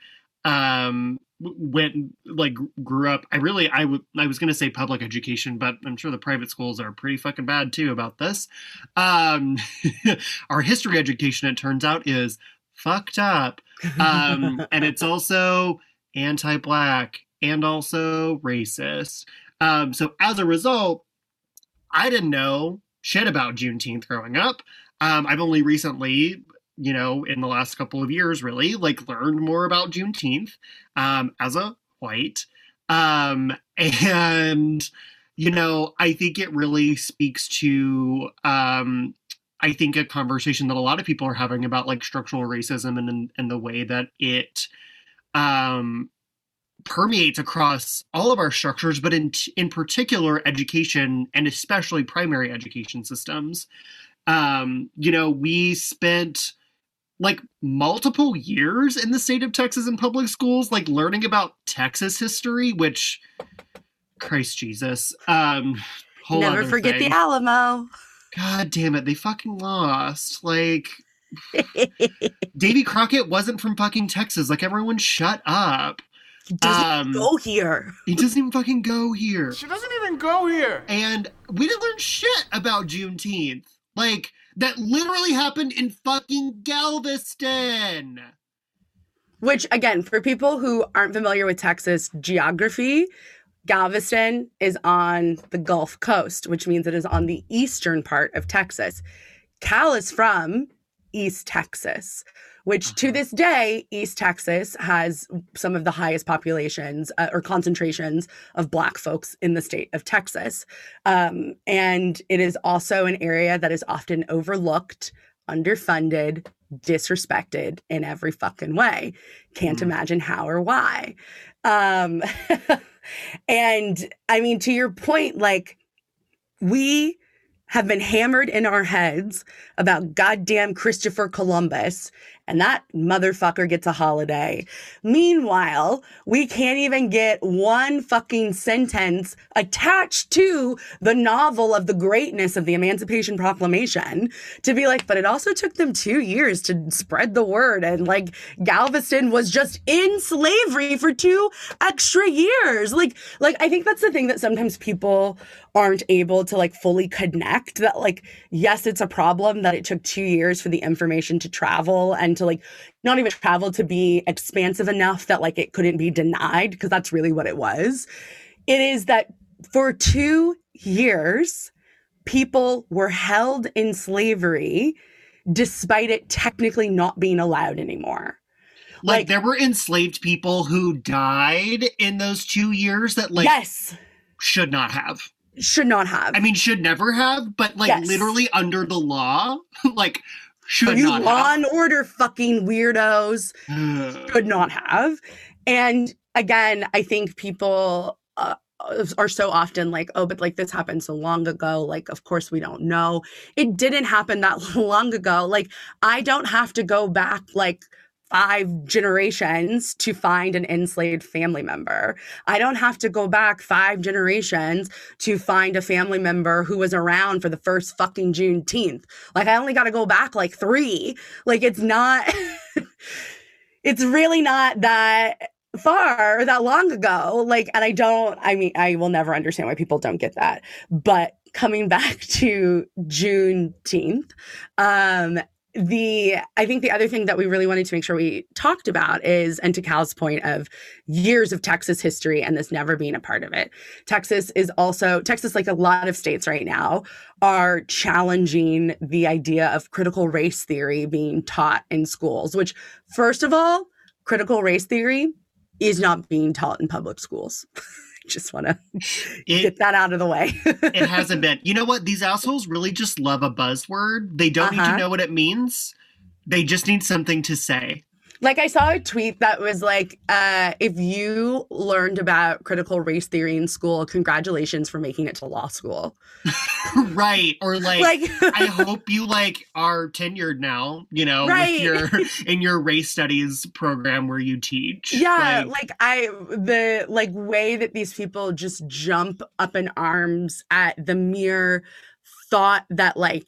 um went like grew up i really i would i was going to say public education but i'm sure the private schools are pretty fucking bad too about this. Um (laughs) our history education it turns out is fucked up. Um (laughs) and it's also anti-black and also racist. Um so as a result i didn't know shit about juneteenth growing up um, I've only recently, you know, in the last couple of years, really, like learned more about Juneteenth um, as a white. Um, (laughs) and, you know, I think it really speaks to, um, I think, a conversation that a lot of people are having about like structural racism and, and the way that it um, permeates across all of our structures, but in, in particular, education and especially primary education systems um, you know, we spent like multiple years in the state of Texas in public schools, like learning about Texas history, which Christ Jesus. Um never forget thing. the Alamo. God damn it, they fucking lost. Like (laughs) Davy Crockett wasn't from fucking Texas. Like everyone shut up. He doesn't um, go here. He doesn't even fucking go here. She doesn't even go here. And we didn't learn shit about Juneteenth. Like, that literally happened in fucking Galveston. Which, again, for people who aren't familiar with Texas geography, Galveston is on the Gulf Coast, which means it is on the eastern part of Texas. Cal is from East Texas, which to this day, East Texas has some of the highest populations uh, or concentrations of Black folks in the state of Texas. Um, and it is also an area that is often overlooked, underfunded, disrespected in every fucking way. Can't mm. imagine how or why. Um, (laughs) and I mean, to your point, like, we have been hammered in our heads about goddamn Christopher Columbus and that motherfucker gets a holiday. Meanwhile, we can't even get one fucking sentence attached to the novel of the greatness of the Emancipation Proclamation to be like, but it also took them two years to spread the word. And like Galveston was just in slavery for two extra years. Like, like I think that's the thing that sometimes people aren't able to like fully connect that like, yes, it's a problem that it took two years for the information to travel and to like not even travel to be expansive enough that like it couldn't be denied because that's really what it was. It is that for two years, people were held in slavery despite it technically not being allowed anymore. Like, like, there were enslaved people who died in those two years that like yes should not have should not have. I mean should never have but like yes. literally under the law (laughs) like should you not law have. and order fucking weirdos (sighs) could not have. And again i think people uh, are so often like oh but like this happened so long ago. Like of course we don't know. It didn't happen that (laughs) long ago. Like i don't have to go back like five generations to find an enslaved family member. I don't have to go back five generations to find a family member who was around for the first fucking Juneteenth. Like, I only got to go back like three. Like, it's not, (laughs) it's really not that far or that long ago. Like, and I don't, I mean, I will never understand why people don't get that. But coming back (laughs) to Juneteenth, um, the I think the other thing that we really wanted to make sure we talked about is, and to Cal's point of years of Texas history and this never being a part of it. Texas is also Texas, like a lot of states right now, are challenging the idea of critical race theory being taught in schools. Which, first of all, critical race theory is not being taught in public schools. (laughs) (laughs) just want to get that out of the way. (laughs) it hasn't been. You know what? These assholes really just love a buzzword. They don't uh-huh. need to uh-huh. know what it means. They just need something to say. Like I saw a tweet that was like, uh, if you learned about critical race theory in school, congratulations for making it to law school. (laughs) right. Or like, like I hope you like are tenured now, you know, right. with your (laughs) in your race studies program where you teach. Yeah, like, like I the like way that these people just jump up in arms at the mere thought that like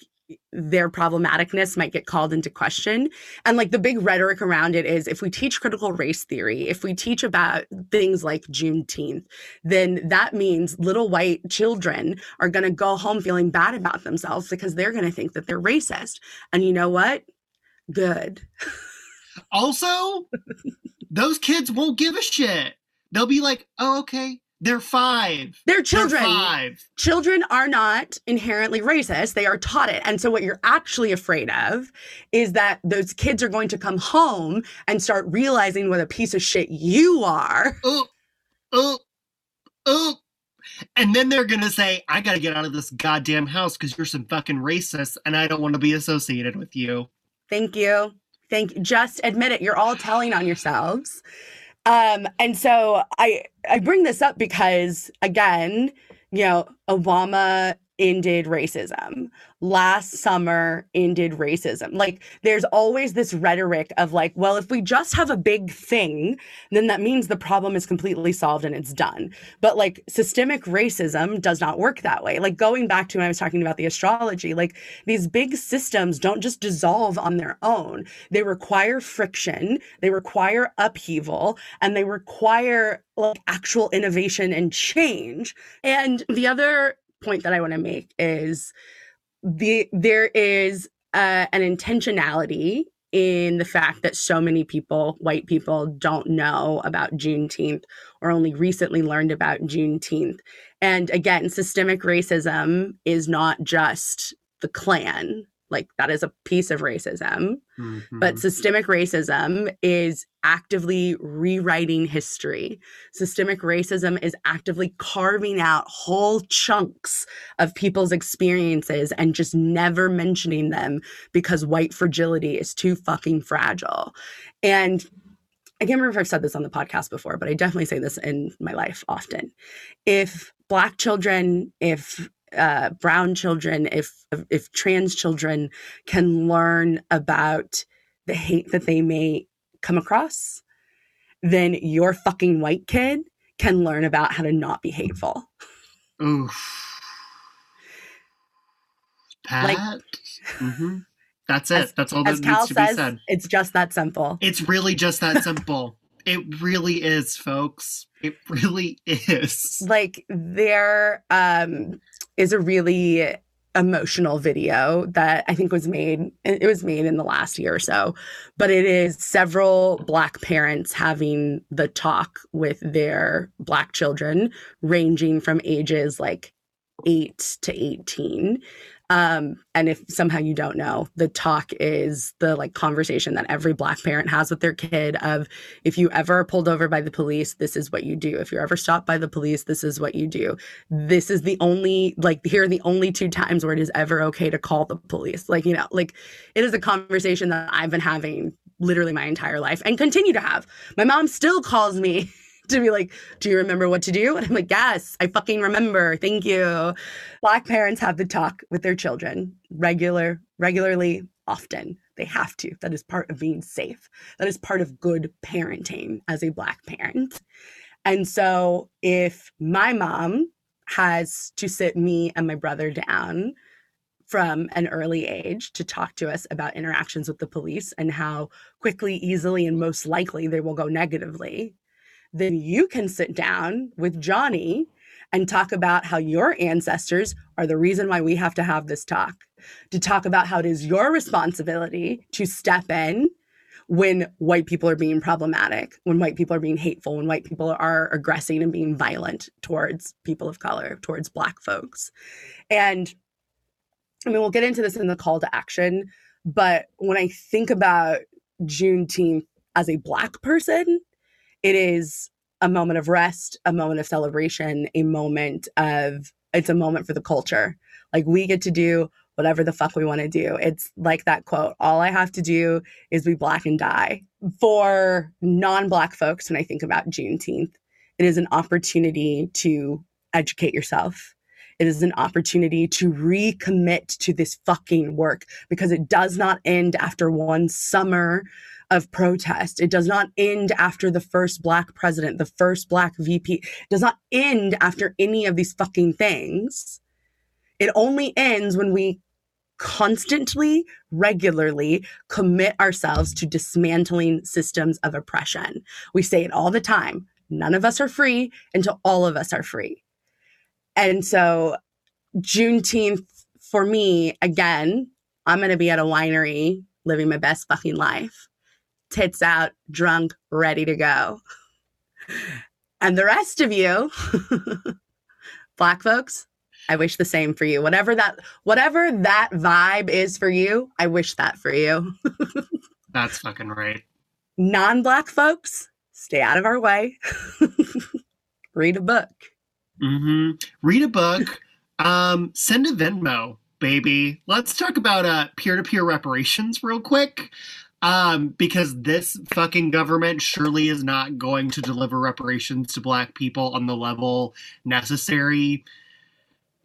their problematicness might get called into question. And like the big rhetoric around it is if we teach critical race theory, if we teach about things like Juneteenth, then that means little white children are going to go home feeling bad about themselves because they're going to think that they're racist. And you know what? Good. also, those kids won't give a shit. They'll be like, oh, okay, they're five. They're children. They're five. Children are not inherently racist. They are taught it. And so, what you're actually afraid of is that those kids are going to come home and start realizing what a piece of shit you are. Oh, oh, oh. And then they're going to say, I got to get out of this goddamn house because you're some fucking racist and I don't want to be associated with you. Thank you. Thank you. Just admit it. You're all telling on yourselves. Um, and so I I bring this up because again, you know, Obama ended racism. Last summer ended racism. Like there's always this rhetoric of like, well, if we just have a big thing, then that means the problem is completely solved and it's done. But like systemic racism does not work that way. Like going back to when I was talking about the astrology, like these big systems don't just dissolve on their own. They require friction, they require upheaval, and they require like actual innovation and change. And the other point that I want to make is the there is uh, an intentionality in the fact that so many people, white people, don't know about Juneteenth or only recently learned about Juneteenth. And again, systemic racism is not just the Klan like that is a piece of racism mm-hmm. but systemic racism is actively rewriting history systemic racism is actively carving out whole chunks of people's experiences and just never mentioning them because white fragility is too fucking fragile and I can't remember if I've said this on the podcast before, but I definitely say this in my life often. If Black children, if uh, brown children, if if trans children can learn about the hate that they may come across, then your fucking white kid can learn about how to not be hateful. Oof. Pat. Like, mm-hmm. That's it. As, That's all that needs Cal to says, be said. It's just that simple. It's really just that simple. it really is, folks. It really is. Like there, um, is a really emotional video that I think was made it was made in the last year or so but it is several black parents having the talk with their black children ranging from ages like 8 to 18 um, and if somehow you don't know, the talk is the like conversation that every black parent has with their kid of if you ever pulled over by the police, this is what you do. If you're ever stopped by the police, this is what you do. This is the only like here are the only two times where it is ever okay to call the police. Like, you know, like it is a conversation that I've been having literally my entire life and continue to have. My mom still calls me (laughs) (laughs) to be like, Do you remember what to do? And I'm like, Yes, I fucking remember. Thank you. Black parents have the talk with their children regular, regularly, often. They have to. That is part of being safe. That is part of good parenting as a Black parent. And so if my mom has to sit me and my brother down from an early age to talk to us about interactions with the police and how quickly, easily, and most likely they will go negatively, then you can sit down with Johnny and talk about how your ancestors are the reason why we have to have this talk, to talk about how it is your responsibility to step in when white people are being problematic, when white people are being hateful, when white people are aggressing and being violent towards people of color, towards Black folks. And I mean, we'll get into this in the call to action, but when I think about Juneteenth as a Black person, it is a moment of rest, a moment of celebration, a moment of it's a moment for the culture. Like we get to do whatever the fuck we want to do. It's like that quote all I have to do is be black and die. For non black folks, when I think about Juneteenth, it is an opportunity to educate yourself. It is an opportunity to recommit to this fucking work because it does not end after one summer of protest. It does not end after the first black president, the first black VP. It does not end after any of these fucking things. It only ends when we constantly, regularly commit ourselves to dismantling systems of oppression. We say it all the time. None of us are free until all of us are free. And so, Juneteenth for me, again, I'm going to be at a winery living my best fucking life tits out, drunk, ready to go. And the rest of you, (laughs) black folks, I wish the same for you. Whatever that whatever that vibe is for you, I wish that for you. (laughs) That's fucking right. Non-black folks, stay out of our way. (laughs) Read a book. Mm-hmm. Read a book. um, send a Venmo, baby. Let's talk about uh peer-to-peer reparations real quick. Um, because this fucking government surely is not going to deliver reparations to black people on the level necessary.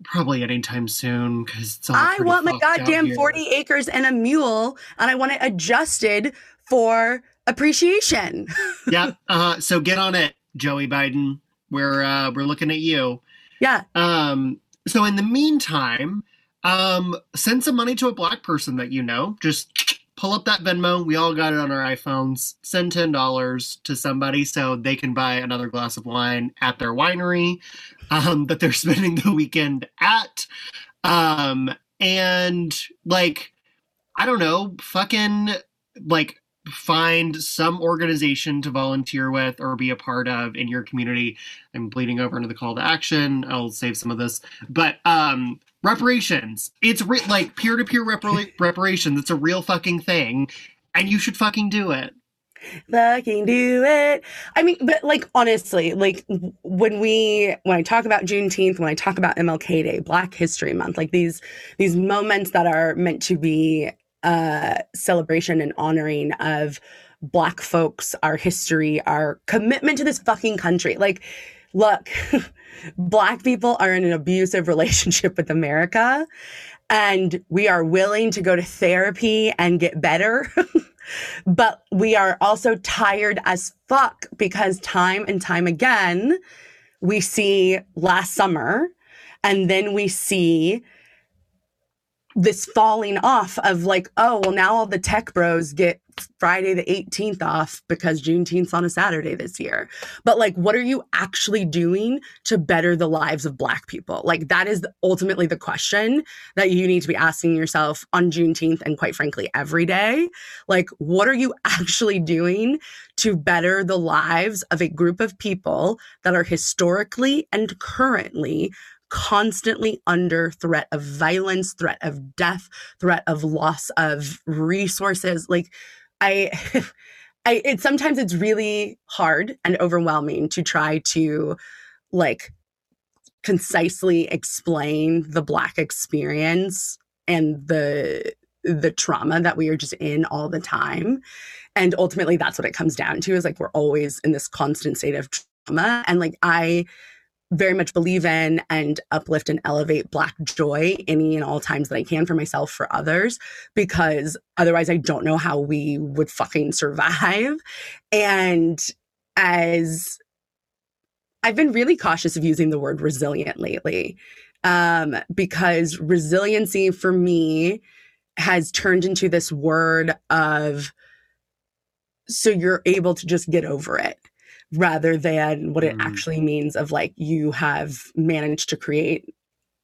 Probably anytime soon, because I want my goddamn 40 acres and a mule, and I want it adjusted for appreciation. (laughs) yeah. Uh, so get on it, Joey Biden. We're uh, we're looking at you. Yeah. Um. So in the meantime, um, send some money to a black person that you know. Just pull up that Venmo. We all got it on our iPhones. Send ten dollars to somebody so they can buy another glass of wine at their winery (laughs) um, that they're spending the weekend at. Um, and like, I don't know, fucking like find some organization to volunteer with or be a part of in your community. I'm bleeding over into the call to action. I'll save some of this, but um, reparations. It's re- like peer to peer reparations. (laughs) It's a real fucking thing, and you should fucking do it. Fucking do it. I mean, but like honestly, like when we when I talk about Juneteenth, when I talk about MLK Day, Black History Month, like these these moments that are meant to be uh celebration and honoring of black folks, our history, our commitment to this fucking country. Like, look, (laughs) black people are in an abusive relationship with America and we are willing to go to therapy and get better. (laughs) but we are also tired as fuck because time and time again, we see last summer and then we see this falling off of like, oh, well, now all the tech bros get Friday the 18th off because Juneteenth's on a Saturday this year. But like, what are you actually doing to better the lives of Black people? Like, that is ultimately the question that you need to be asking yourself on Juneteenth and quite frankly, every day. Like, what are you (laughs) actually doing to better the lives of a group of people that are historically and currently constantly under threat of violence, threat of death, threat of loss of resources. Like I (laughs) I it sometimes it's really hard and overwhelming to try to like concisely explain the black experience and the the trauma that we are just in all the time. And ultimately that's what it comes down to is like we're always in this constant state of trauma and like I very much believe in and uplift and elevate Black joy any and all times that I can for myself, for others, because otherwise I don't know how we would fucking survive. And as I've been really cautious of using the word resilient lately, um, because resiliency for me has turned into this word of so you're able to just get over it rather than what it Mm. actually means of like you have managed to create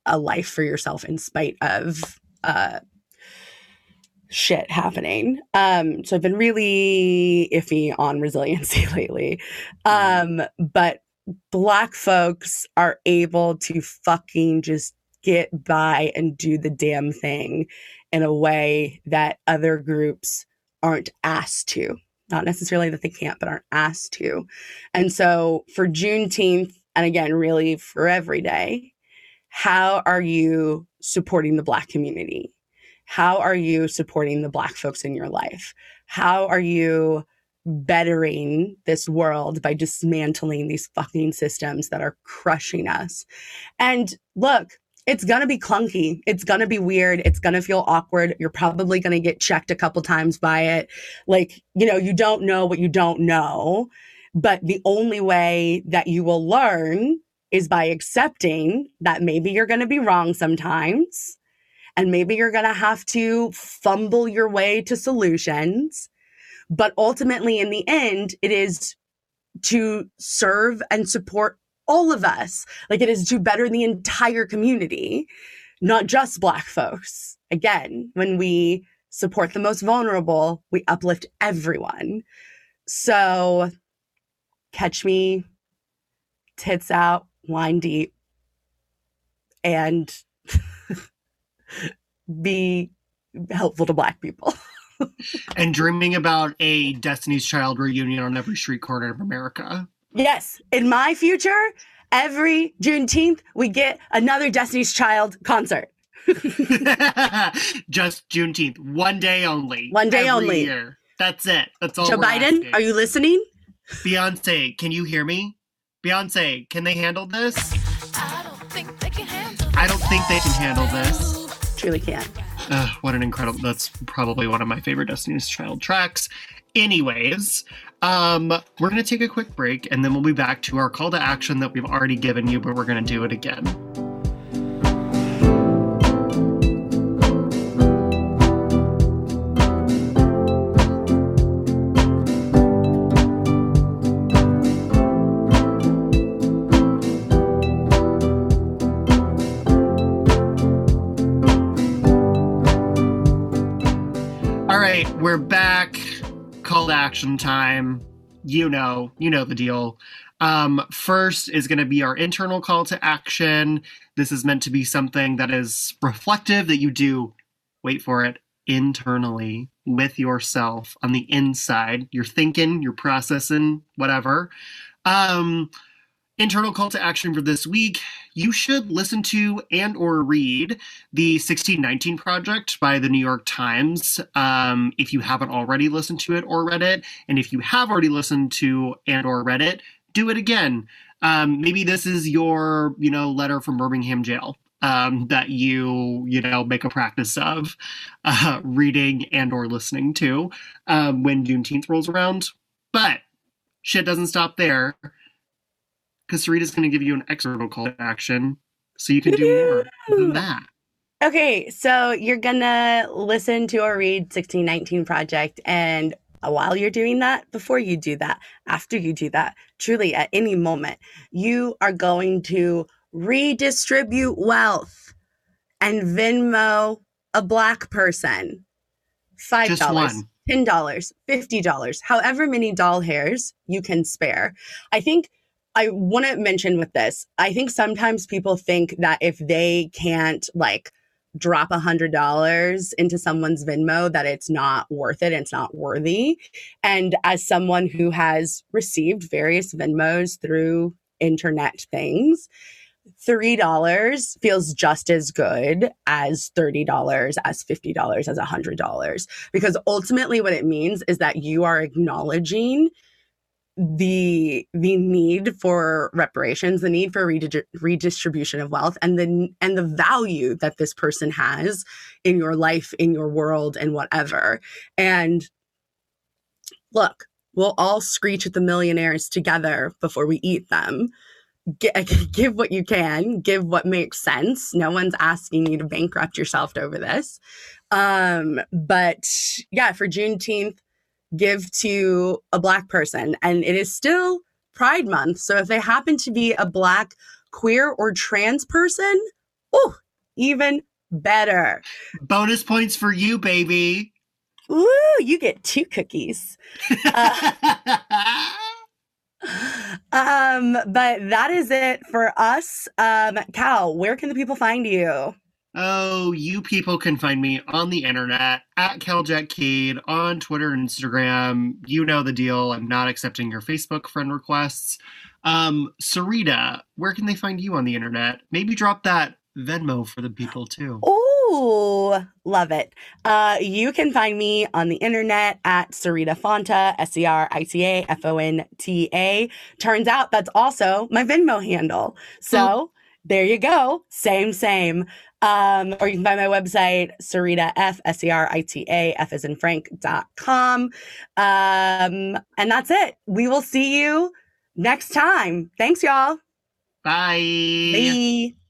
a life for yourself in spite of uh shit happening. Um so i've been really iffy on resiliency (laughs) lately. Um but black folks are able to fucking just get by and do the damn thing in a way that other groups aren't asked to not necessarily that they can't, but aren't asked to. And so for Juneteenth, and again, really for every day, how are you supporting the Black community? How are you supporting the Black folks in your life? How are you bettering this world by dismantling these fucking systems that are crushing us? And look, it's going to be clunky. It's going to be weird. It's going to feel awkward. You're probably going to get checked a couple times by it. Like, you know, you don't know what you don't know. But the only way that you will learn is by accepting that maybe you're going to be wrong sometimes. And maybe you're going to have to fumble your way to solutions. But ultimately, in the end, it is to serve and support all of us. Like it is to better the entire community, not just Black folks. Again, when we support the most vulnerable, we uplift everyone. So catch me, tits out, wine deep, and (laughs) be helpful to Black people. (laughs) and dreaming about a Destiny's Child reunion on every street corner of America. Yes, in my future, every Juneteenth, we get another Destiny's Child concert. (laughs) Just Juneteenth, one day only. One day every only. Year. That's it. That's all. Joe Biden, asking. are you listening? Beyonce, can you hear me? Beyonce, can they handle this? I don't think they can handle this. Truly can't. Ugh, what an incredible that's probably one of my favorite Destiny's Child tracks. Anyways, um, we're gonna take a quick break and then we'll be back to our call to action that we've already given you, but we're gonna do it again. Call to action time. You know, you know the deal. Um, first is going to be our internal call to action. This is meant to be something that is reflective that you do, wait for it, internally with yourself on the inside. You're thinking, you're processing, whatever. Um, internal call to action for this week you should listen to and or read the 1619 project by the new york times um, if you haven't already listened to it or read it. And if you have already listened to and or read it do it again. Um, maybe this is your you know letter from birmingham jail um, that you you know make a practice of (laughs) uh, reading and or listening to um, when juneteenth rolls around. But shit doesn't stop there because Sarita's going to give you an external call to action so you can do more than that. Okay, so you're gonna listen to or read 1619 Project, and while you're doing that, before you do that, after you do that, truly at any moment, you are going to redistribute wealth and Venmo a black person. five dollars, ten dollars, fifty dollars, however many doll hairs you can spare. I think I want to mention with this. I think sometimes people think that if they can't like drop a hundred dollars into someone's Venmo, that it's not worth it. It's not worthy. And as someone who has received various Venmos through internet things, $3 feels just as good as $30, as $50, as $100. Because ultimately, what it means is that you are acknowledging the the need for reparations, the need for redistribution of wealth, and the and the value that this person has in your life, in your world, and whatever. And look, we'll all screech at the millionaires together before we eat them. G- (laughs) give what you can, give what makes sense. No one's asking you to bankrupt yourself over this. Um, but yeah, for Juneteenth, give to a black person. And it is still Pride Month. So if they happen to be a black, queer, or trans person, oh, even better. Bonus points for you, baby. Ooh, you get two cookies. Uh, (laughs) um, but that is it for us. Um, Cal, where can the people find you? Oh, you people can find me on the internet at CalJackCade on Twitter and Instagram. You know the deal. I'm not accepting your Facebook friend requests. Um, Sarita, where can they find you on the internet? Maybe drop that Venmo for the people too. Ooh, love it. Uh, you can find me on the internet at Sarita Fonta, S C R I T A F O N T A. Turns out that's also my Venmo handle. So there you go. Same, same. Um, or you can find my website, Serita F, S E R I T A, F as in Frank dot com. Um, and that's it. We will see you next time. Thanks, y'all. Bye. Bye.